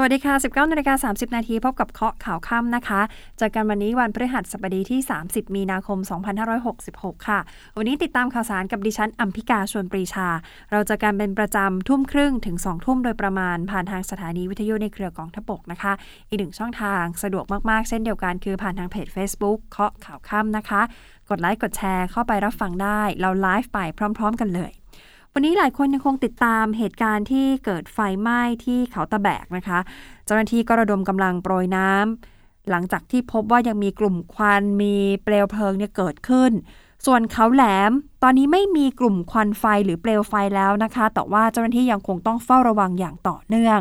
สวัสดีค่ะ 19นาฬิกา30 นาทีพบกับเคาะข่าวค่ำนะคะเจอกันวันนี้วันพฤหัสบดีที่ 30 มีนาคม 2566 ค่ะ วันนี้ติดตามข่าวสารกับดิฉันอัมพิกาชวนปรีชา เราจะกันเป็นประจำทุ่มครึ่งถึง 2 ทุ่มโดยประมาณ ผ่านทางสถานีวิทยุในเครือกองทบกนะคะ อีกหนึ่งช่องทางสะดวกมากๆ เช่นเดียวกันคือผ่านทางเพจ Facebook เคาะข่าวค่ำนะคะ กดไลค์กดแชร์เข้าไปรับฟังได้ เราไลฟ์ไปพร้อม ๆ กันเลย วันนี้หลายคนยังคงติดตามเหตุการณ์ที่เกิดไฟไหม้ที่เขาตะแบกนะคะ เจ้าหน้าที่ก็ระดมกำลังโปรยน้ำหลังจากที่พบว่ายังมีกลุ่มควันมีเปลวเพลิงเนี่ยเกิดขึ้น ส่วนเขาแหลมตอนนี้ไม่มีกลุ่มควันไฟหรือเปลวไฟแล้วนะคะ แต่ว่าเจ้าหน้าที่ยังคงต้องเฝ้าระวังอย่างต่อเนื่อง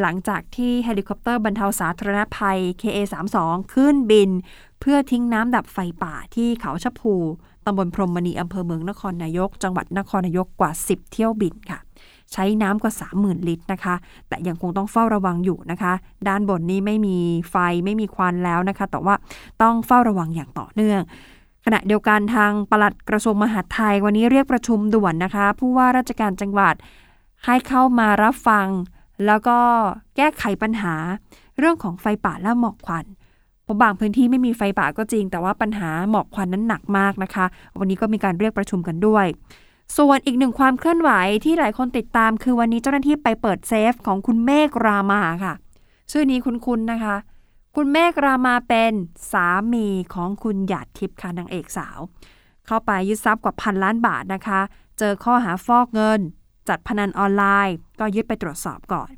หลังจากที่เฮลิคอปเตอร์บรรเทาสาธารณภัย KA32 ขึ้นบิน เพื่อทิ้งน้ำดับไฟป่าที่เขาชะพู ตำบลพรหมมณีอำเภอเมืองนครนายก จังหวัดนครนายกกว่า 10 เที่ยวบินค่ะ ใช้น้ำกว่า 30,000 ลิตรนะคะ แต่ยังคงต้องเฝ้าระวังอยู่นะคะ ด้านบนนี้ไม่มีไฟไม่มีควันแล้วนะคะ แต่ว่าต้องเฝ้าระวังอย่างต่อเนื่องขณะเดียวกันทางปลัดกระทรวงมหาดไทยวันนี้เรียกประชุมด่วนนะคะ ผู้ว่าราชการจังหวัดให้เข้ามารับฟัง แล้วก็แก้ไขปัญหา เรื่องของไฟป่าและหมอกควัน พราะบางพื้นที่ไม่มีไฟป่าก็จริง แต่ว่าปัญหาหมอกควันนั้นหนักมากนะคะ วันนี้ก็มีการเรียกประชุมกันด้วย ส่วนอีกหนึ่งความเคลื่อนไหวที่หลายคนติดตาม คือวันนี้เจ้าหน้าที่ไปเปิดเซฟของคุณเมฆรามาค่ะ ชื่อนี้คุ้นๆนะคะ คุณเมฆรามาเป็นสามีของคุณหยาดทิพย์ค่ะนางเอกสาว เข้าไปยึดทรัพย์กว่าพันล้านบาทนะคะ เจอข้อหาฟอกเงิน จัดพนันออนไลน์ ก็ยึดไปตรวจสอบก่อน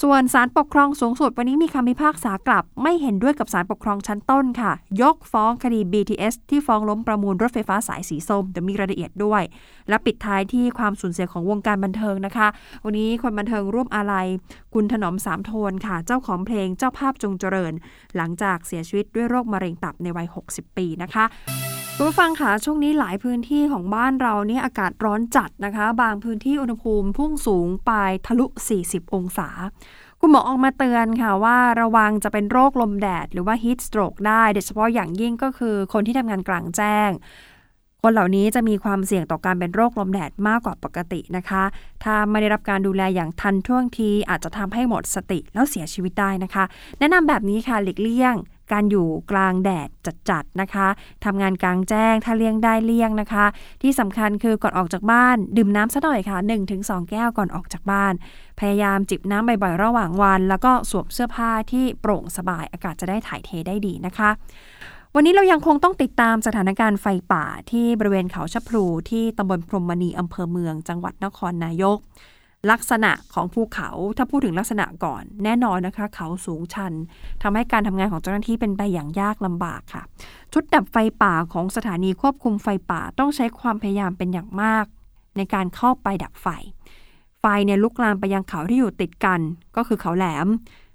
ส่วนศาลปกครองสูงสุดวันนี้มีคำพิพากษากลับ ไม่เห็นด้วยกับศาลปกครองชั้นต้นค่ะ ยกฟ้องคดี BTS ที่ฟ้องล้มประมูลรถไฟฟ้าสายสีส้มเดี๋ยวมีรายละเอียดด้วย และปิดท้ายที่ความสูญเสียของวงการบันเทิงนะคะ วันนี้คนบันเทิงร่วมอาลัย คุณถนอมสามโทนค่ะ เจ้าของเพลงเจ้าภาพจงเจริญ หลังจากเสียชีวิตด้วยโรคมะเร็งตับในวัย 60 ปีนะคะ คุณผู้ฟังค่ะช่วงนี้หลายพื้นที่ของบ้านเราเนี่ยอากาศร้อนจัดนะคะ บางพื้นที่อุณหภูมิพุ่งสูงไปทะลุ 40 องศา คุณหมอออกมาเตือนค่ะว่าระวังจะเป็นโรคลมแดด หรือว่า heat stroke ได้โดยเฉพาะอย่างยิ่งก็คือคนที่ทำงานกลางแจ้ง คนเหล่านี้จะมีความเสี่ยงต่อการเป็นโรคลมแดดมากกว่าปกตินะคะ ถ้าไม่ได้รับการดูแลอย่างทันท่วงทีอาจจะทำให้หมดสติแล้วเสียชีวิตได้นะคะ แนะนำแบบนี้ค่ะหลีกเลี่ยง การอยู่กลางแดดจัดๆนะคะทำงานกลางแจ้งถ้าเลี่ยงได้เลี่ยงนะคะ ที่สำคัญคือก่อนออกจากบ้าน ดื่มน้ำซะหน่อยค่ะ 1-2 แก้วก่อนออกจากบ้าน พยายามจิบน้ำบ่อยๆระหว่างวัน แล้วก็สวมเสื้อผ้าที่โปร่งสบายอากาศจะได้ถ่ายเทได้ดีนะคะวันนี้เรายังคงต้องติดตามสถานการณ์ไฟป่าที่บริเวณเขาชะพลูที่ตำบลพรมมณีอำเภอเมืองจังหวัดนครนายก ลักษณะของภูเขาถ้าพูดถึงลักษณะก่อน แน่นอนนะคะ เขาสูงชันทำให้การทำงานของเจ้าหน้าที่เป็นไปอย่างยากลำบากค่ะ ชุดดับไฟป่าของสถานีควบคุมไฟป่าต้องใช้ความพยายามเป็นอย่างมาก ในการเข้าไปดับไฟ ไฟเนี่ยลุกลามไปยังเขาที่อยู่ติดกัน ก็คือเขาแหลม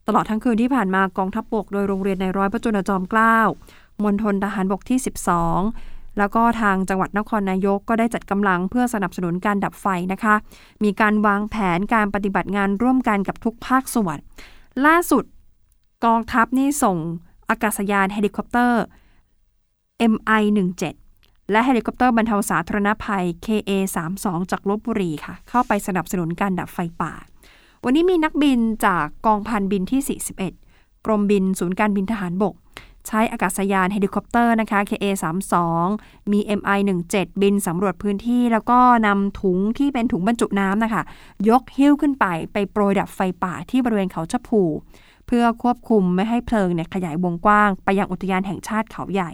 ตลอดทั้งคืนที่ผ่านมากองทัพบกโดยโรงเรียนในร้อยพระจุลจอมเกล้ามณฑลทหารบกที่ 12 แล้วก็ทางจังหวัดนครนายกก็ได้จัดกำลังเพื่อสนับสนุนการดับไฟนะคะ มีการวางแผนการปฏิบัติงานร่วมกันกับทุกภาคส่วน ล่าสุดกองทัพนี่ส่งอากาศยานเฮลิคอปเตอร์ MI-17 และเฮลิคอปเตอร์บรรเทาสาธารณภัย KA32 จากลพบุรีค่ะ เข้าไปสนับสนุนการดับไฟป่า วันนี้มีนักบินจากกองพันบินที่ 41 กรมบินศูนย์การบินทหารบก ใช้อากาศยานเฮลิคอปเตอร์นะคะ KA32 มี MI17 บินสำรวจพื้นที่ แล้วก็นำถุงที่เป็นถุงบรรจุน้ำนะคะ ยกหิ้วขึ้นไปไปโปรยดับไฟป่าที่บริเวณเขาชะพู เพื่อควบคุมไม่ให้เพลิงเนี่ยขยายวงกว้าง ไปยังอุทยานแห่งชาติเขาใหญ่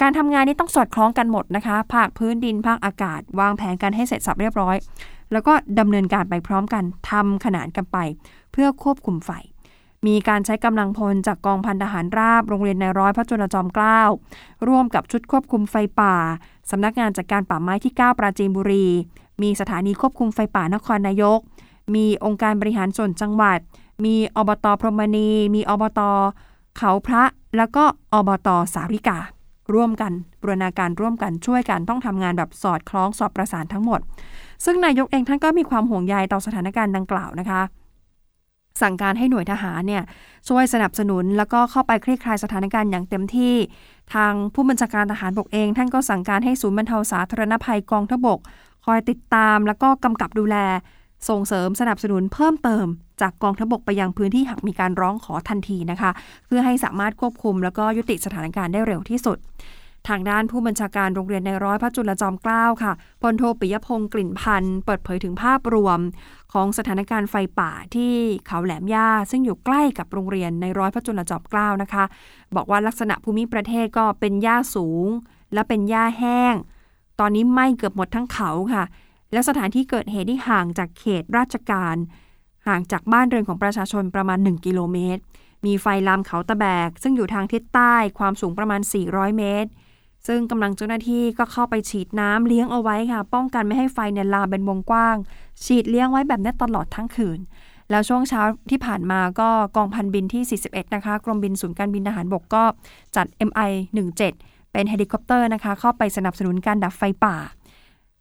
การทำงานนี้ต้องสอดคล้องกันหมดนะคะ ภาคพื้นดินภาคอากาศ วางแผนกันให้เสร็จสับเรียบร้อย แล้วก็ดำเนินการไปพร้อมกันทำขนานกันไป เพื่อควบคุมไฟ มีการใช้กำลังพลจากกองพันทหารราบ โรงเรียนในร้อยพระจุลจอมเกล้า ร่วมกับชุดควบคุมไฟป่า สำนักงานจัดการป่าไม้ที่ 9 ปราจีนบุรี มีสถานีควบคุมไฟป่านครนายก มีองค์การบริหารส่วนจังหวัด มีอบตพรหมณี มีอบต เขาพระ แล้วก็อบตสาริกา ร่วมกันบูรณาการร่วมกันช่วยกันต้องทำงานแบบสอดคล้องสอบประสานทั้งหมด ซึ่งนายกเองท่านก็มีความห่วงใยต่อสถานการณ์ดังกล่าวนะคะ สั่งการให้หน่วยทหารเนี่ยช่วยสนับสนุน แล้วก็เข้าไปคลี่คลายสถานการณ์อย่างเต็มที่ ทางผู้บัญชาการทหารบกเอง ท่านก็สั่งการให้ศูนย์บรรเทาสาธารณภัยกองทบก คอยติดตามแล้วก็กำกับดูแล ส่งเสริมสนับสนุนเพิ่มเติม จากกองทบกไปยังพื้นที่หากมีการร้องขอทันทีนะคะ เพื่อให้สามารถควบคุม แล้วก็ยุติสถานการณ์ได้เร็วที่สุด ทางด้านผู้บัญชาการโรงเรียนในร้อยพระจุลจอมเกล้าค่ะพลโทปิยพงศ์กลิ่นพันธ์เปิดเผยถึงภาพรวม ของสถานการณ์ไฟป่าที่เขาแหลมย่า ซึ่งอยู่ใกล้กับโรงเรียนในร้อยพระจุลจอมเกล้านะคะ บอกว่าลักษณะภูมิประเทศก็เป็นหญ้าสูง และเป็นหญ้าแห้ง ตอนนี้ไหม้เกือบหมดทั้งเขาค่ะ และสถานที่เกิดเหตุที่ห่างจากเขตราชการ ห่างจากบ้านเรือนของประชาชนประมาณ 1 กิโลเมตรมีไฟลามเขาตะแบก ซึ่งอยู่ทางทิศใต้ความสูงประมาณ 400 เมตร ซึ่งกำลังเจ้าหน้าที่ก็เข้าไปฉีดน้ำเลี้ยงเอาไว้ค่ะ ป้องกันไม่ให้ไฟเนี่ยลามเป็นวงกว้าง ฉีดเลี้ยงไว้แบบนี้ตลอดทั้งคืน แล้วช่วงเช้าที่ผ่านมาก็กองพันบินที่ 41 นะคะ กรมบินศูนย์การบินทหารบกก็จัด MI 17เป็นเฮลิคอปเตอร์นะคะ เข้าไปสนับสนุนการดับไฟป่า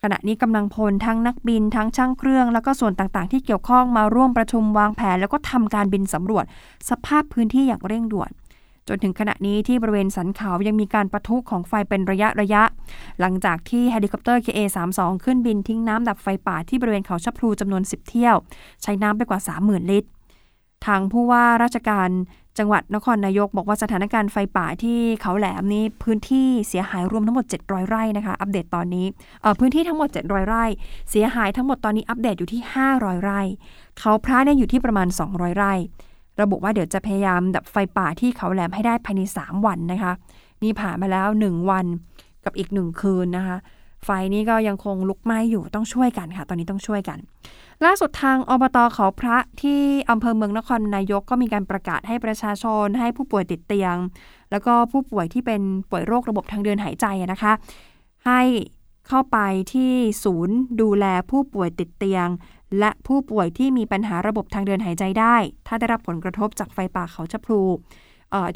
ขณะนี้กำลังพลทั้งนักบินทั้งช่างเครื่อง แล้วก็ส่วนต่างๆ ที่เกี่ยวข้องมาร่วมประชุมวางแผน แล้วก็ทำการบินสำรวจ สภาพพื้นที่อย่างเร่งด่วน จนถึงขณะนี้ที่บริเวณสันเขายังมีการปะทุของไฟเป็นระยะระยะ หลังจากที่เฮลิคอปเตอร์ KA32 ขึ้นบินทิ้งน้ำดับไฟป่าที่บริเวณเขาชะพลูจำนวน 10 เที่ยว ใช้น้ำไปกว่า 30,000 ลิตร ทางผู้ว่าราชการจังหวัดนครนายกบอกว่าสถานการณ์ไฟป่าที่เขาแหลมนี้พื้นที่เสียหายรวมทั้งหมด 700 ไร่นะคะ อัปเดตตอนนี้พื้นที่ทั้งหมด 700 ไร่ เสียหายทั้งหมดตอนนี้อัปเดตอยู่ที่ 500 ไร่ เขาพระเนี่ยอยู่ที่ประมาณ 200 ไร่ ระบุว่าเดี๋ยวจะพยายามดับไฟป่าที่เขาแหลมให้ได้ภายใน 3 วันนะคะ นี่ผ่านมาแล้ว 1 วันกับอีก 1 คืนนะคะ ไฟนี้ก็ยังคงลุกไหม้อยู่ต้องช่วยกันค่ะ ตอนนี้ต้องช่วยกัน ล่าสุดทางอบตเขาพระที่อำเภอเมืองนครนายกก็มีการประกาศให้ประชาชน ให้ผู้ป่วยติดเตียง แล้วก็ผู้ป่วยที่เป็นป่วยโรคระบบทางเดินหายใจนะคะ ให้เข้าไปที่ศูนย์ดูแลผู้ป่วยติดเตียง และผู้ป่วยที่มีปัญหาระบบทางเดินหายใจได้ ถ้าได้รับผลกระทบจากไฟป่าเขาชะพลู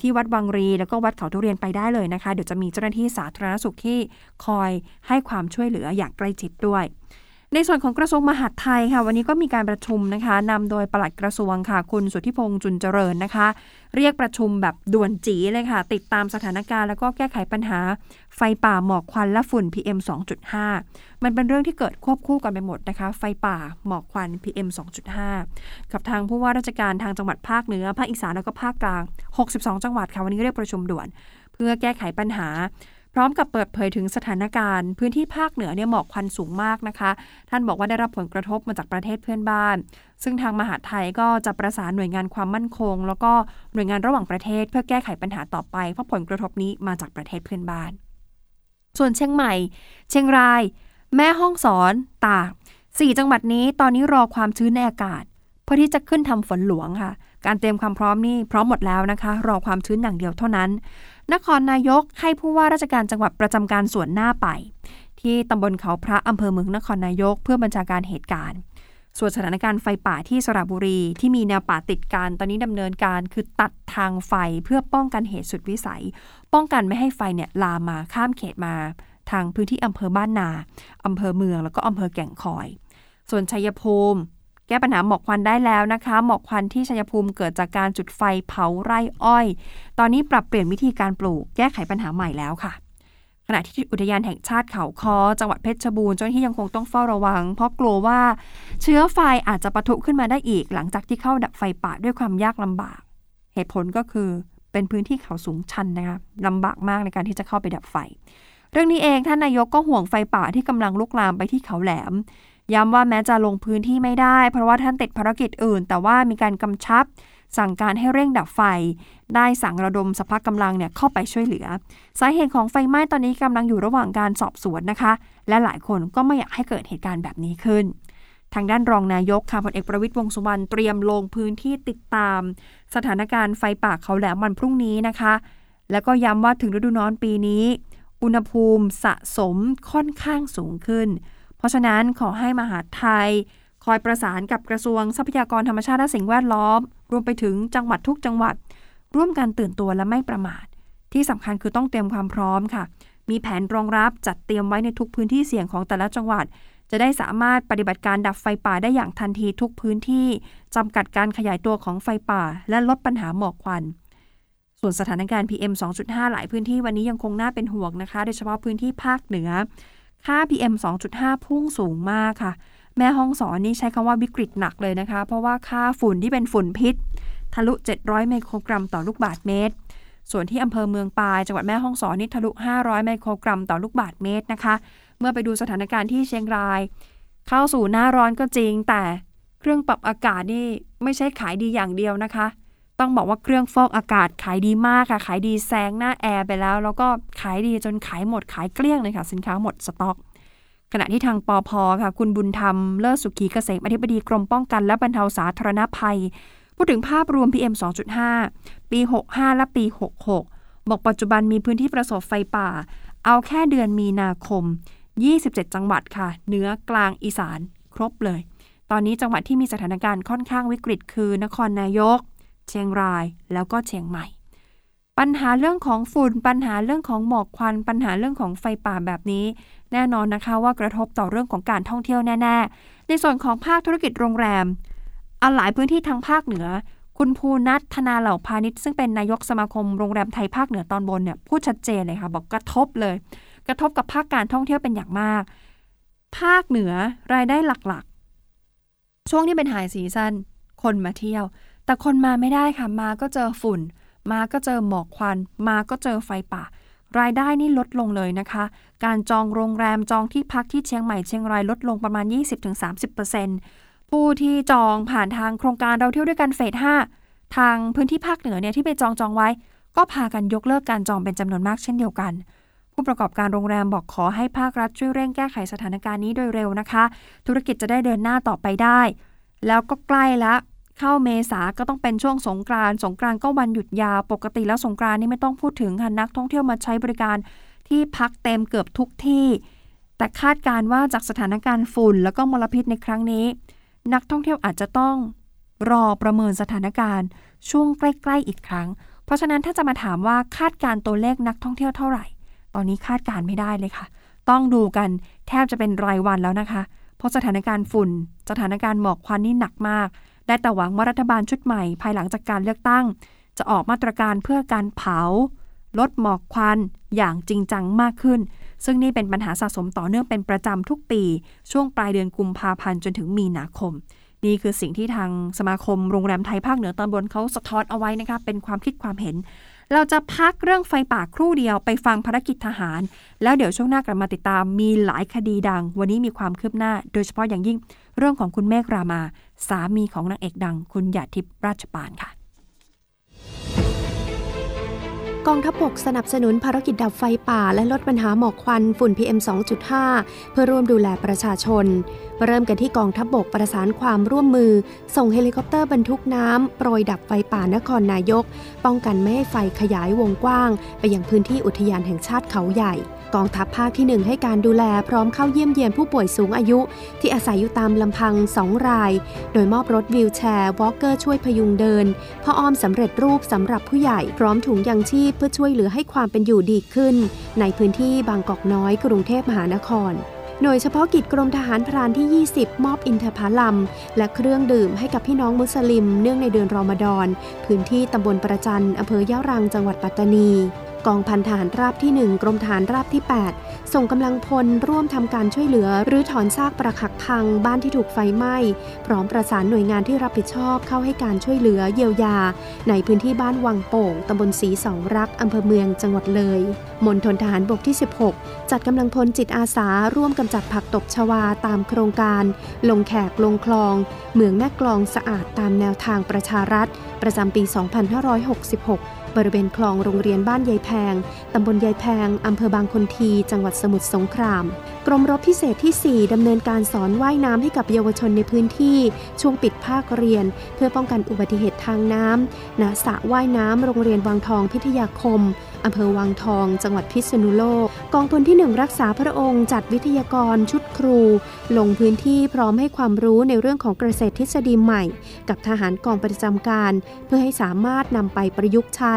ที่วัดวังรี แล้วก็วัดเขาทุเรียนไปได้เลยนะคะ เดี๋ยวจะมีเจ้าหน้าที่สาธารณสุขที่คอยให้ความช่วยเหลืออย่างใกล้ชิดด้วย ในส่วนของกระทรวงมหาดไทยค่ะ วันนี้ก็มีการประชุมนะคะนำโดยปลัดกระทรวงค่ะ คุณสุทธิพงษ์จุนเจริญนะคะ เรียกประชุมแบบด่วนจีเลยค่ะ ติดตามสถานการณ์แล้วก็แก้ไขปัญหาไฟป่าหมอกควันและฝุ่น PM 2.5 มันเป็นเรื่องที่เกิดควบคู่กันไปหมดนะคะ ไฟป่าหมอกควัน PM 2.5 กับทางผู้ว่าราชการทางจังหวัดภาคเหนือภาคอีสานแล้วก็ภาคกลาง 62 จังหวัดค่ะวันนี้เรียกประชุมด่วน เพื่อแก้ไขปัญหา พร้อมกับเปิดเผยถึงสถานการณ์ พื้นที่ภาคเหนือเนี่ยหมอกควันสูงมากนะคะ ท่านบอกว่าได้รับผลกระทบมาจากประเทศเพื่อนบ้าน ซึ่งทางมหาไทยก็จะประสานหน่วยงานความมั่นคง แล้วก็หน่วยงานระหว่างประเทศ เพื่อแก้ไขปัญหาต่อไปเพราะผลกระทบนี้มาจากประเทศเพื่อนบ้าน ส่วนเชียงใหม่ เชียงราย แม่ห้องสอนตากสี่จังหวัดนี้ตอนนี้รอความชื้นในอากาศเพื่อที่จะขึ้นทำฝนหลวงค่ะ การเตรียมความพร้อมนี่พร้อมหมดแล้วนะคะ รอความชื้นอย่างเดียวเท่านั้น นครนายกให้ผู้ว่าราชการจังหวัดประจำการส่วนหน้าไป ที่ตำบลเขาพระอำเภอเมืองนครนายก เพื่อบัญชาการเหตุการณ์ ส่วนสถานการณ์ไฟป่าที่สระบุรีที่มีแนวป่าติดกันตอนนี้ดำเนินการคือตัดทางไฟเพื่อป้องกันเหตุสุดวิสัย ป้องกันไม่ให้ไฟเนี่ยลามมาข้ามเขตมาทางพื้นที่อำเภอบ้านนาอำเภอเมืองแล้วก็อำเภอแก่งคอย ส่วนชัยภูมิ แก้ปัญหาหมอกควันได้แล้วนะคะ หมอกควันที่ชัยภูมิเกิดจากการจุดไฟเผาไร่อ้อย ตอนนี้ปรับเปลี่ยนวิธีการปลูก แก้ไขปัญหาใหม่แล้วค่ะ ขณะที่อุทยานแห่งชาติเขาคอจังหวัดเพชรบูรณ์เจ้าหน้าที่ยังคงต้องเฝ้าระวัง เพราะกลัวว่าเชื้อไฟอาจจะปะทุขึ้นมาได้อีก หลังจากที่เข้าดับไฟป่าด้วยความยากลำบาก เหตุผลก็คือเป็นพื้นที่เขาสูงชันนะคะลำบากมากในการที่จะเข้าไปดับไฟ เรื่องนี้เองท่านนายกก็ห่วงไฟป่าที่กำลังลุกลามไปที่เขาแหลม ย้ำว่าแม้จะลงพื้นที่ไม่ได้ เพราะว่าท่านติดภารกิจอื่น แต่ว่ามีการกำชับ สั่งการให้เร่งดับไฟ ได้สั่งระดมสภาพกำลังเนี่ยเข้าไปช่วยเหลือ สาเหตุของไฟไหม้ตอนนี้กำลังอยู่ระหว่างการสอบสวนนะคะ และหลายคนก็ไม่อยากให้เกิดเหตุการณ์แบบนี้ขึ้น ทางด้านรองนายกค่ะพลเอกประวิตยวงสุวรรณเตรียมลงพื้นที่ติดตาม สถานการณ์ไฟป่าเขาแหลมวันพรุ่งนี้นะคะ แล้วก็ย้ำว่าถึงฤดูร้อนปีนี้ อุณหภูมิสะสมค่อนข้างสูงขึ้น เพราะฉะนั้นขอให้มหาไทย คอยประสานกับกระทรวงทรัพยากรธรรมชาติและสิ่งแวดล้อม รวมไปถึงจังหวัดทุกจังหวัด ร่วมกันตื่นตัวและไม่ประมาท ที่สำคัญคือต้องเตรียมความพร้อมค่ะ มีแผนรองรับจัดเตรียมไว้ในทุกพื้นที่เสี่ยงของแต่ละจังหวัด จะได้สามารถปฏิบัติการดับไฟป่าได้อย่างทันทีทุกพื้นที่จำกัดการขยายตัวของไฟป่า และลดปัญหาหมอกควันส่วนสถานการณ์ PM 2.5 หลายพื้นที่วันนี้ยังคงน่าเป็นห่วงนะคะ โดยเฉพาะพื้นที่ภาคเหนือ ค่า PM 2.5 พุ่งสูงมากค่ะ แม่ห้องสอนนี่ใช้คำว่าวิกฤตหนักเลยนะคะ เพราะว่าค่าฝุ่นที่เป็นฝุ่นพิษ ทะลุ 700 ไมโครกรัมต่อลูกบาศก์เมตร ส่วนที่อำเภอเมืองปาย จังหวัดแม่ฮ่องสอนนี่ทะลุ 500 ไมโครกรัมต่อลูกบาศก์เมตรนะคะ เมื่อไปดูสถานการณ์ที่เชียงราย เข้าสู่หน้าร้อนก็จริง แต่เครื่องปรับอากาศนี่ไม่ใช่ขายดีอย่างเดียวนะคะ ต้องบอกว่าเครื่องฟอกอากาศขายดีมากค่ะ ขายดีแซงหน้าแอร์ไปแล้ว แล้วก็ขายดีจนขายหมดขายเกลี้ยงเลยค่ะ สินค้าหมดสต็อก ขณะที่ทางปอพค่ะ คุณบุญธรรม เลิศสุขีเกษมอธิบดีกรมป้องกันและบรรเทาสาธารณภัย พูดถึงภาพรวม PM 2.5 ปี 65 และปี 66 บอกปัจจุบันมีพื้นที่ประสบไฟป่า เอาแค่เดือนมีนาคม 27 จังหวัดค่ะ เหนือกลางอีสานครบเลย ตอนนี้จังหวัดที่มีสถานการณ์ค่อนข้างวิกฤตคือนครนายก เชียงรายแล้วก็เชียงใหม่ ปัญหาเรื่องของฝุ่น ปัญหาเรื่องของหมอกควัน ปัญหาเรื่องของไฟป่าแบบนี้ แน่นอนนะคะว่ากระทบต่อเรื่องของการท่องเที่ยวแน่ ๆ ในส่วนของภาคธุรกิจโรงแรมอันหลายพื้นที่ทางภาคเหนือ คุณภูนัทธนาเหล่าพาณิชย์ซึ่งเป็นนายกสมาคมโรงแรมไทยภาคเหนือตอนบนเนี่ยพูดชัดเจนเลยค่ะบอกกระทบเลย กระทบกับภาคการท่องเที่ยวเป็นอย่างมาก ภาคเหนือรายได้หลักๆ ช่วงที่เป็นไฮซีซันคนมาเที่ยว แต่คนมาไม่ได้ค่ะ มาก็เจอฝุ่น มาก็เจอหมอกควัน มาก็เจอไฟป่า รายได้นี่ลดลงเลยนะคะ การจองโรงแรมจองที่พักที่เชียงใหม่เชียงรายลดลงประมาณ 20-30%ผู้ที่จองผ่านทางโครงการเราเที่ยวด้วยกันเฟส5ทางพื้นที่ภาคเหนือเนี่ยที่ไปจองจองไว้ ก็พากันยกเลิกการจองเป็นจำนวนมากเช่นเดียวกันผู้ประกอบการโรงแรมบอกขอให้ภาครัฐช่วยเร่งแก้ไขสถานการณ์นี้โดยเร็วนะคะ ธุรกิจจะได้เดินหน้าต่อไปได้ แล้วก็ใกล้ละ เข้าเมษาก็ต้องเป็นช่วงสงกรานต์สงกรานต์ก็วันหยุดยาวปกติแล้วสงกรานต์นี่ไม่ต้องพูดถึงค่ะนักท่องเที่ยวมาใช้บริการที่พักเต็มเกือบทุกที่ แต่คาดการว่าจากสถานการณ์ฝุ่น แล้วก็มลพิษในครั้งนี้ นักท่องเที่ยวอาจจะต้องรอประเมินสถานการณ์ ช่วงใกล้ ๆ อีกครั้ง เพราะฉะนั้นถ้าจะมาถามว่าคาดการตัวเลขนักท่องเที่ยวเท่าไหร่ ตอนนี้คาดการไม่ได้เลยค่ะ ต้องดูกันแทบจะเป็นรายวันแล้วนะคะ เพราะสถานการณ์ฝุ่น สถานการณ์หมอกควันนี่หนักมาก ได้แต่หวังว่ารัฐบาลชุดใหม่ ภายหลังจากการเลือกตั้ง จะออกมาตรการเพื่อการเผา ลดหมอกควัน อย่างจริงจังมากขึ้น ซึ่งนี่เป็นปัญหาสะสมต่อเนื่องเป็นประจำทุกปี ช่วงปลายเดือนกุมภาพันธ์จนถึงมีนาคม นี่คือสิ่งที่ทางสมาคมโรงแรมไทยภาคเหนือตอนบนเขาสะท้อนเอาไว้นะคะเป็นความคิดความเห็น เราจะพักเรื่องไฟป่าครู่เดียวไปฟังภารกิจทหาร แล้วเดี๋ยวช่วงหน้ากลับมาติดตามมีหลายคดีดัง วันนี้มีความคืบหน้า โดยเฉพาะอย่างยิ่ง เรื่องของคุณเมฆรามา สามีของนางเอกดัง คุณหยาดทิพย์ราชปานค่ะกองทัพบกสนับสนุนภารกิจดับไฟป่า และลดปัญหาหมอกควันฝุ่น PM 2.5 เพื่อร่วมดูแลประชาชน เริ่มกันที่กองทัพบกประสานความร่วมมือ ส่งเฮลิคอปเตอร์บรรทุกน้ำ โปรยดับไฟป่านครนายก ป้องกันไม่ให้ไฟขยายวงกว้าง ไปยังพื้นที่อุทยานแห่งชาติเขาใหญ่ กองทัพภาคที่ 1 ให้การดูแลพร้อมเข้าเยี่ยมเยียนผู้ป่วยสูงอายุ ที่อาศัยอยู่ตามลำพัง 2 ราย โดยมอบรถ wheelchair walker ช่วยพยุงเดินผ้าอ้อมสำเร็จรูปสำหรับผู้ใหญ่พร้อมถุงยังชีพเพื่อช่วยเหลือให้ความเป็นอยู่ดีขึ้น ในพื้นที่บางกอกน้อยกรุงเทพมหานครหน่วยเฉพาะกิจกรมทหารพรานที่ 20 มอบอินทผลัม และเครื่องดื่มให้กับพี่น้องมุสลิม เนื่องในเดือนรอมฎอน พื้นที่ตำบลประจันอำเภอยะรังจังหวัดปัตตานี กองพันทหารราบที่ 1 กรมทหารราบที่ 8 ส่งกำลังพลร่วมทำการช่วยเหลือ หรือถอนซากปรักหักพังบ้านที่ถูกไฟไหม้ พร้อมประสานหน่วยงานที่รับผิดชอบเข้าให้การช่วยเหลือเยียวยา ในพื้นที่บ้านวังโป่งตำบลศรีสองรักอำเภอเมืองจังหวัดเลยมณฑลทหารบกที่ 16 จัดกำลังพลจิตอาสาร่วมกำจัดผักตบชวาตามโครงการ ลงแขกลงคลอง เมืองแม่กลองสะอาดตามแนวทางประชารัฐ ประจำปี 2566 บริเวณคลองโรงเรียนบ้านยายแพง ตำบลยายแพง อำเภอบางคนที จังหวัดสมุทรสงคราม กรมรบพิเศษที่ 4 ดำเนินการสอนว่ายน้ำให้กับเยาวชนในพื้นที่ ช่วงปิดภาคเรียน เพื่อป้องกันอุบัติเหตุทางน้ำณสระว่ายน้ำโรงเรียนวังทองพิทยาคมอำเภอวังทอง จังหวัดพิษณุโลก กองพลที่ 1 รักษาพระองค์จัดวิทยากรชุดครู ลงพื้นที่พร้อมให้ความรู้ในเรื่องของเกษตรทฤษฎีใหม่ กับทหารกองประจำการ เพื่อให้สามารถนำไปประยุกต์ใช้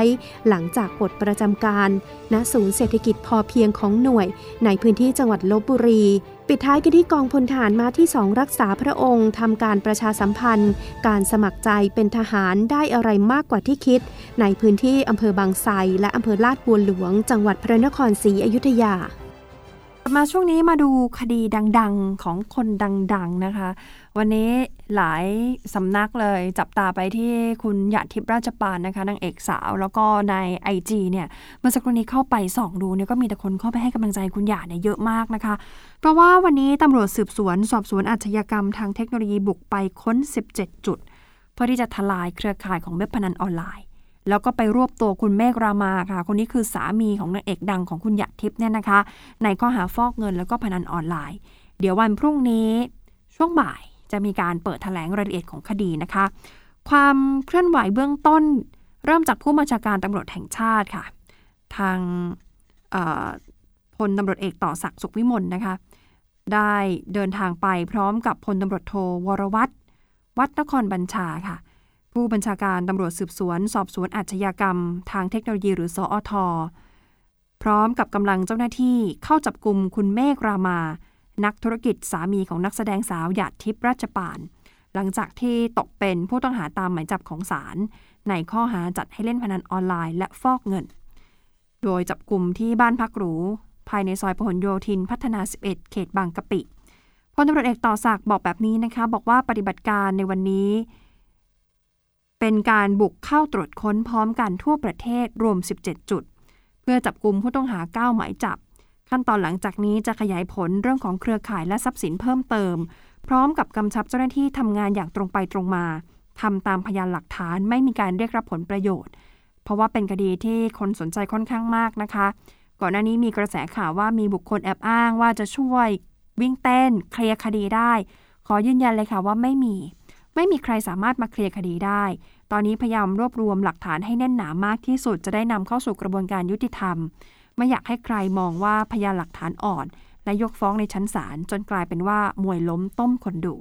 หลังจากปลดประจำการ ณศูนย์เศรษฐกิจพอเพียงของหน่วย ในพื้นที่จังหวัดลบบุรี ปิดท้ายกันที่กองพลทหารมาที่2รักษาพระองค์ทำการประชาสัมพันธ์ การสมัครใจเป็นทหารได้อะไรมากกว่าที่คิด ในพื้นที่อำเภอบางไทรและอำเภอลาดบัวหลวง จังหวัดพระนครศรีอยุธยา มาช่วงนี้มาดูคดีดังๆของคนดัง ๆนะคะ วันนี้หลายสำนักเลยจับตาไปที่คุณหยาดทิพย์ราชปานนะคะนางเอกสาว แล้วก็ใน IG เนี่ยเมื่อสักครู่นี้เข้าไปส่องดูเนี่ยก็มีแต่คนเข้าไปให้กำลังใจคุณหยาดเนี่ยเยอะมากนะคะ เพราะว่าวันนี้ตำรวจสืบสวน สอบสวนอาชญากรรมทางเทคโนโลยีบุกไปค้น 17 จุด เพื่อที่จะทลายเครือข่ายของเว็บพนันออนไลน์ แล้วก็ไปรวบตัวคุณเมฆรามาค่ะ คนนี้คือสามีของนางเอกดังของคุณหยาดทิพย์เนี่ยนะคะ ในข้อหาฟอกเงินแล้วก็พนันออนไลน์ เดี๋ยววันพรุ่งนี้ช่วงบ่ายจะมีการเปิดแถลงรายละเอียดของคดีนะคะ ความเคลื่อนไหวเบื้องต้น เริ่มจากผู้บัญชาการตำรวจแห่งชาติค่ะ ทางพลตำรวจเอกต่อศักดิ์สุขวิมลนะคะ ได้เดินทางไปพร้อมกับพลตำรวจโทวรวัตรวัดนครบัญชาค่ะ ผู้บัญชาการตำรวจสืบสวน สอบสวนอาชญากรรม ทางเทคโนโลยีหรือสอทพร้อมกับกำลังเจ้าหน้าที่เข้าจับกลุ่มคุณเมฆรามา นักธุรกิจสามีของนักแสดงสาวหยาดทิพย์ราชปาน หลังจากที่ตกเป็นผู้ต้องหาตามหมายจับของศาลในข้อหาจัดให้เล่นพนันออนไลน์และฟอกเงิน โดยจับกลุ่มที่บ้านพักหรู ภายในซอยพหลโยธินพัฒนา 11 เขตบางกะปิพลตำรวจเอกต่อศักดิ์บอกแบบนี้นะคะ บอกว่าปฏิบัติการในวันนี้ เป็นการบุกเข้าตรวจค้นพร้อมกันทั่วประเทศรวม 17 จุด เพื่อจับกลุ่มผู้ต้องหา 9 หมายจับ ขั้นตอนหลังจากนี้จะขยายผลเรื่องของเครือข่ายและทรัพย์สินเพิ่มเติม พร้อมกับกำชับเจ้าหน้าที่ทำงานอย่างตรงไปตรงมาทำตามพยานหลักฐานไม่มีการเรียกรับผลประโยชน์ เพราะว่าเป็นคดีที่คนสนใจค่อนข้างมากนะคะ ก่อนหน้านี้มีกระแสข่าวว่ามีบุคคลแอบอ้างว่าจะช่วยวิ่งเต้นเคลียร์คดีได้ ขอยืนยันเลยค่ะว่าไม่มี ไม่มีใครสามารถมาเคลียร์คดีได้ ตอนนี้พยายามรวบรวมหลักฐานให้แน่นหนามากที่สุดจะได้นำเข้าสู่กระบวนการยุติธรรม ไม่อยากให้ใครมองว่าพยานหลักฐานอ่อน และยกฟ้องในชั้นศาลจนกลายเป็นว่ามวยล้มต้มคนดู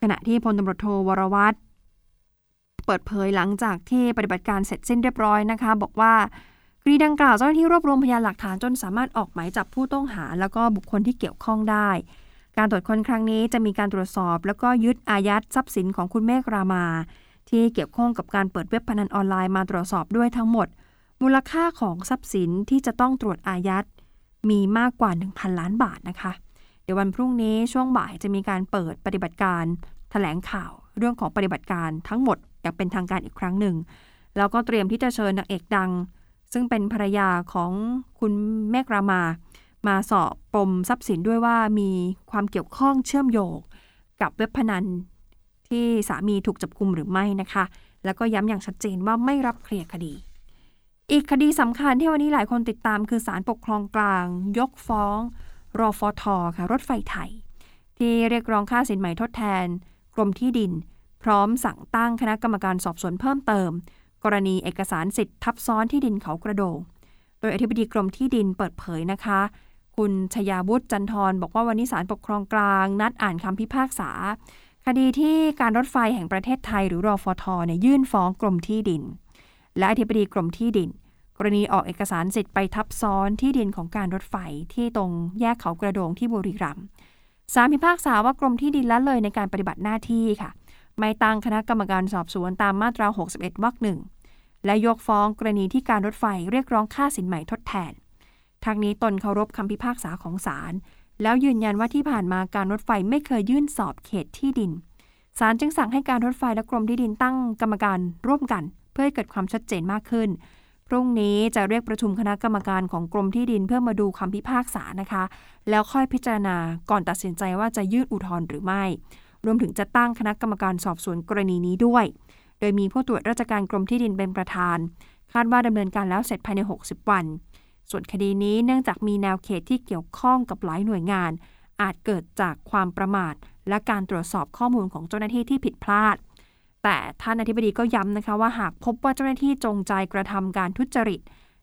ขณะที่พลตำรวจโทวรวัตรเปิดเผยหลังจากที่ปฏิบัติการเสร็จสิ้นเรียบร้อยนะคะ บอกว่าคดีดังกล่าวเจ้าหน้าที่รวบรวมพยานหลักฐานจนสามารถออกหมายจับผู้ต้องหา แล้วก็บุคคลที่เกี่ยวข้องได้ การตรวจค้นครั้งนี้จะมีการตรวจสอบ แล้วก็ยึดอายัดทรัพย์สินของคุณเมฆรามา ที่เกี่ยวข้องกับการเปิดเว็บพนันออนไลน์มาตรวจสอบด้วยทั้งหมด มูลค่าของทรัพย์สินที่จะต้องตรวจอายัดมีมากกว่า 1,000 ล้านบาทนะคะ เดี๋ยววันพรุ่งนี้ช่วงบ่ายจะมีการเปิดปฏิบัติการแถลงข่าว เรื่องของปฏิบัติการทั้งหมดอย่างเป็นทางการอีกครั้งหนึ่ง แล้วก็เตรียมที่จะเชิญนางเอกดัง ซึ่งเป็นภรรยาของคุณเมฆรามา มาสอบปมทรัพย์สินด้วยว่ามีความเกี่ยวข้องเชื่อมโยงกับเว็บพนันที่สามีถูกจับกุมหรือไม่นะคะ แล้วก็ย้ำอย่างชัดเจนว่าไม่รับเคลียร์คดี อีกคดีสำคัญที่วันนี้หลายคนติดตามคือศาลปกครองกลาง ยกฟ้องรอฟอทค่ะรถไฟไทย ที่เรียกร้องค่าสินใหม่ทดแทน กรมที่ดิน พร้อมสั่งตั้งคณะกรรมการสอบสวนเพิ่มเติม กรณีเอกสารสิทธิ์ทับซ้อนที่ดินเขากระโดง โดยอธิบดีกรมที่ดินเปิดเผยนะคะ คุณชยาวุฒิจันทร์บอกว่าวันนี้ศาลปกครองกลาง นัดอ่านคำพิพากษา คดีที่การรถไฟแห่งประเทศไทยหรือรอฟทเนี่ยยื่นฟ้องกรมที่ดิน และอธิบดีกรมที่ดิน กรณีออกเอกสารสิทธิ์ไปทับซ้อนที่ดินของการรถไฟที่ตรงแยกเขากระโดงที่บุรีรัมย์ศาลพิพากษาว่ากรมที่ดินละเลยในการปฏิบัติหน้าที่ค่ะ ไม่ตั้งคณะกรรมการสอบสวนตามมาตรา 61วรรคหนึ่งและยกฟ้องกรณีที่การรถไฟเรียกร้องค่าสินใหม่ทดแทน ทางนี้ตนเคารพคำพิพากษาของศาลแล้วยืนยันว่าที่ผ่านมาการรถไฟไม่เคยยื่นสอบเขตที่ดินศาลจึงสั่งให้การรถไฟและกรมที่ดินตั้งกรรมการร่วมกัน เพื่อให้เกิดความชัดเจนมากขึ้น พรุ่งนี้จะเรียกประชุมคณะกรรมการของกรมที่ดินเพื่อมาดูคำพิพากษานะคะ แล้วค่อยพิจารณาก่อนตัดสินใจว่าจะยื่นอุทธรณ์หรือไม่ รวมถึงจะตั้งคณะกรรมการสอบสวนกรณีนี้ด้วย โดยมีผู้ตรวจราชการกรมที่ดินเป็นประธาน คาดว่าดำเนินการแล้วเสร็จภายใน 60 วัน ส่วนคดีนี้เนื่องจากมีแนวเขตที่เกี่ยวข้องกับหลายหน่วยงาน อาจเกิดจากความประมาท และการตรวจสอบข้อมูลของเจ้าหน้าที่ที่ผิดพลาด แต่ท่านอธิบดีก็ย้ำนะคะว่าหากพบว่าเจ้าหน้าที่จงใจกระทำการทุจริต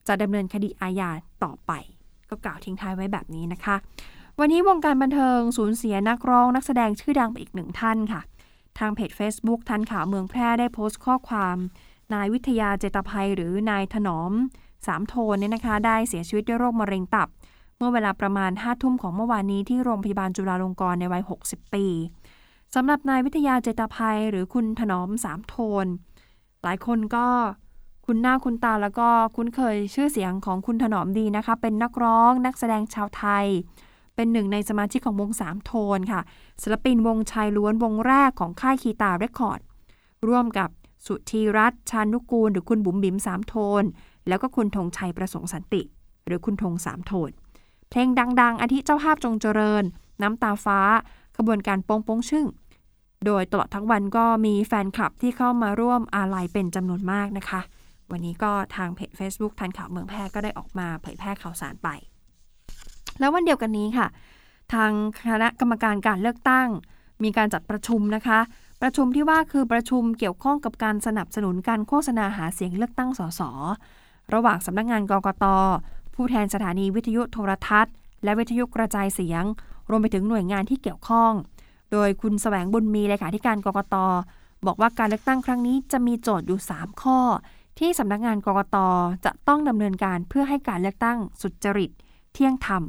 จะดำเนินคดีอาญาต่อไป ก็กล่าวทิ้งท้ายไว้แบบนี้นะคะ วันนี้วงการบันเทิงสูญเสียนักร้องนักแสดงชื่อดังไปอีกหนึ่งท่านค่ะ ทางเพจ Facebook ทันข่าวเมืองแพร่ได้โพสต์ข้อความ นายวิทยาเจตภัยหรือนายถนอม สามโทนเนี่ยนะคะได้เสียชีวิตด้วยโรคมะเร็งตับ เมื่อเวลาประมาณ5้าทุ่มของเมื่อวานนี้ที่โรงพยาบาลจุฬาลงกรณ์ในวัย 60 ปีสำหรับนายวิทยาเจตภัยหรือคุณถนอมสามโทน หลายคนก็คุณหน้าคุณตาแล้วก็คุ้นเคยชื่อเสียงของคุณถนอมดีนะคะ เป็นนักร้องนักแสดงชาวไทย เป็นหนึ่งในสมาชิกของวงสามโทนค่ะศิลปินวงชายล้วนวงแรกของค่ายคีตาเรคคอร์ด ร่วมกับสุธีรัตน์ชานุกูล หรือคุณบุ๋มบิ๋มสามโทน แล้วก็คุณธงชัยประสงค์สันติ หรือคุณธงสามโทนเพลงดัง ๆอาทิเจ้าภาพจงเจริญ น้ำตาฟ้าขบวนการโป้งโป้งชึ่ง โดยตลอดทั้งวันก็มีแฟนคลับที่เข้ามาร่วมอาลัยเป็นจำนวนมากนะคะ วันนี้ก็ทางเพจ Facebook ทันข่าวเมืองแพร่ก็ได้ออกมาเผยแพร่ข่าวสารไป แล้ววันเดียวกันนี้ค่ะ ทางคณะกรรมการการเลือกตั้ง มีการจัดประชุมนะคะ ประชุมที่ว่าคือประชุมเกี่ยวข้องกับการสนับสนุนการโฆษณาหาเสียงเลือกตั้งสส ระหว่างสำนักงงานกกต ผู้แทนสถานีวิทยุโทรทัศน์ และวิทยุกระจายเสียง รวมไปถึงหน่วยงานที่เกี่ยวข้อง โดยคุณแสวงบุญมีเลขาธิการกกต บอกว่าการเลือกตั้งครั้งนี้จะมีโจทย์อยู่ 3 ข้อ ที่สำนักงานกกต จะต้องดำเนินการเพื่อให้การเลือกตั้งสุจริต เที่ยงธรรม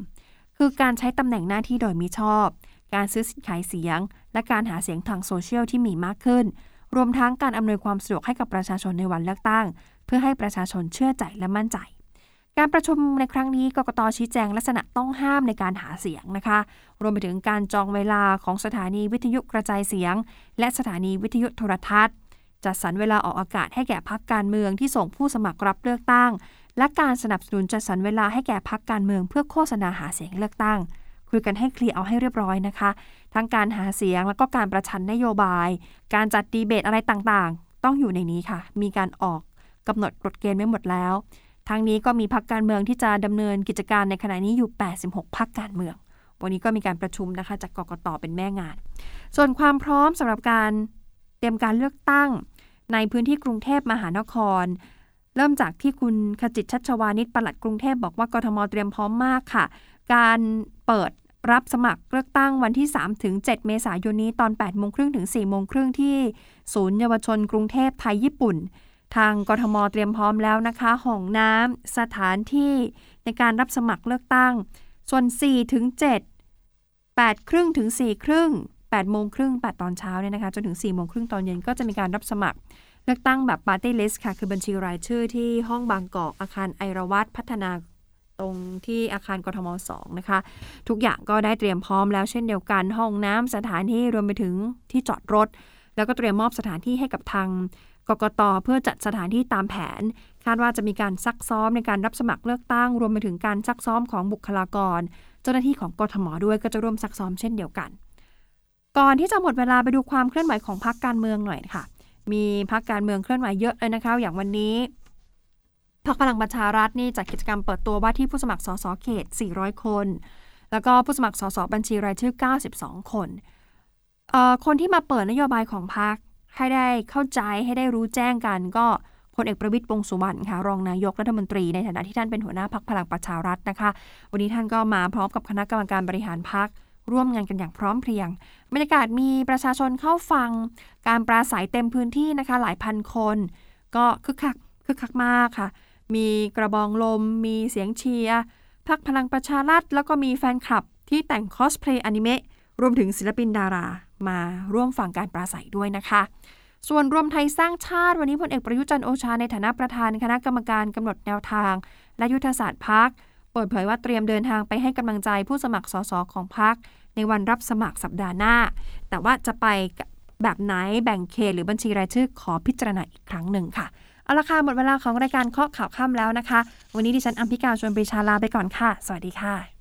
คือการใช้ตำแหน่งหน้าที่โดยมิชอบ การซื้อสิทธิ์ขายเสียง และการหาเสียงทางโซเชียลที่มีมากขึ้นรวมทั้งการอำนวยความสะดวกให้กับประชาชนในวันเลือกตั้ง เพื่อให้ประชาชนเชื่อใจและมั่นใจ การประชุมในครั้งนี้กกตชี้แจงลักษณะต้องห้ามในการหาเสียงนะคะ รวมไปถึงการจองเวลาของสถานีวิทยุกระจายเสียง และสถานีวิทยุโทรทัศน์ จัดสรรเวลาออกอากาศให้แก่พักการเมืองที่ส่งผู้สมัครรับเลือกตั้ง และการสนับสนุนจัดสรรเวลาให้แก่พักการเมืองเพื่อโฆษณาหาเสียงเลือกตั้งคุยกันให้เคลียร์เอาให้เรียบร้อยนะคะ ทั้งการหาเสียงแล้วก็การประชันนโยบาย การจัดดีเบตอะไรต่างๆ ต้องอยู่ในนี้ค่ะ มีการออก กำหนดกฎเกณฑ์ไว้หมดแล้ว ทั้งนี้ก็มีพักการเมืองที่จะดำเนินกิจการในขณะนี้อยู่ 86 พักการเมือง วันนี้ก็มีการประชุมนะคะจากกกตเป็นแม่งาน ส่วนความพร้อมสำหรับการเตรียมการเลือกตั้ง ในพื้นที่กรุงเทพมหานคร เริ่มจากที่คุณขจิตชัชวานิชปลัดกรุงเทพบอกว่ากทมเตรียมพร้อมมากค่ะ การเปิดรับสมัครเลือกตั้งวันที่ 3 ถึง 7 เมษายนนี้ตอน 8 โมงครึ่งถึง 4 โมงครึ่งที่ ศูนย์เยาวชนกรุงเทพไทยญี่ปุ่น ทางกทมเตรียมพร้อมแล้วนะคะ ห้องน้ำสถานที่ในการรับสมัครเลือกตั้ง ส่วน4ถึง7 8ครึ่งถึง4ครึ่ง8โมงครึ่ง8ตอนเช้าเนี่ยนะคะ จนถึง4โมงครึ่งตอนเย็นก็จะมีการรับสมัคร เลือกตั้งแบบปาร์ตี้ลิสต์ค่ะ คือบัญชีรายชื่อที่ห้องบางกอกอาคารไอราวัตพัฒนาตรงที่อาคารกทม2นะคะ ทุกอย่างก็ได้เตรียมพร้อมแล้วเช่นเดียวกันห้องน้ำสถานที่รวมไปถึงที่จอดรถ แล้วก็เตรียมมอบสถานที่ให้กับทาง กกตเพื่อจัดสถานที่ตามแผน คาดว่าจะมีการซักซ้อมในการรับสมัครเลือกตั้ง รวมไปถึงการซักซ้อมของบุคลากร เจ้าหน้าที่ของกทมด้วยก็จะร่วมซักซ้อมเช่นเดียวกัน ก่อนที่จะหมดเวลาไปดูความเคลื่อนไหวของพรรคการเมืองหน่อยค่ะ มีพรรคการเมืองเคลื่อนไหวเยอะเลยนะคะ อย่างวันนี้พรรคพลังประชารัฐนี่จัดกิจกรรมเปิดตัวว่าที่ผู้สมัครสสเขต 400 คน แล้วก็ผู้สมัครสสบัญชีรายชื่อ 92 คนออคนที่มาเปิดนโยบายของพรรค ให้ได้เข้าใจให้ได้รู้แจ้งกันก็พลเอกประวิตยวงสุวรรณค่ะรองนายกรัฐมนตรีในฐานะที่ท่านเป็นหัวหน้าพรรคพลังประชารัฐนะคะ วันนี้ท่านก็มาพร้อมกับคณะกรรมการบริหารพรรคร่วมงานกันอย่างพร้อมเพรียง บรรยากาศมีประชาชนเข้าฟัง การปราศรัยเต็มพื้นที่นะคะ หลายพันคน ก็คึกคักคึกคักมากค่ะ มีกระบองลม มีเสียงเชียร์พรรคพลังประชารัฐ แล้วก็มีแฟนคลับที่แต่งคอสเพลย์อนิเมะรวมถึงศิลปินดารา มาร่วมฟังการปราศรัยด้วยนะคะ ส่วนรวมไทยสร้างชาติวันนี้พลเอกประยุทธ์ จันทร์โอชาในฐานะประธานคณะกรรมการกำหนดแนวทาง และยุทธศาสตร์พักเปิดเผยว่าเตรียมเดินทางไปให้กำลังใจผู้สมัครสสของพักในวันรับสมัครสัปดาห์หน้า แต่ว่าจะไปแบบไหนแบ่งเขตหรือบัญชีรายชื่อขอพิจารณาอีกครั้งหนึ่งค่ะเอาละค่ะหมดเวลาของรายการเคาะข่าวค่ำแล้วนะคะ วันนี้ดิฉันอัมพิกาชวนปรีชาลาไปก่อนค่ะ สวัสดีค่ะ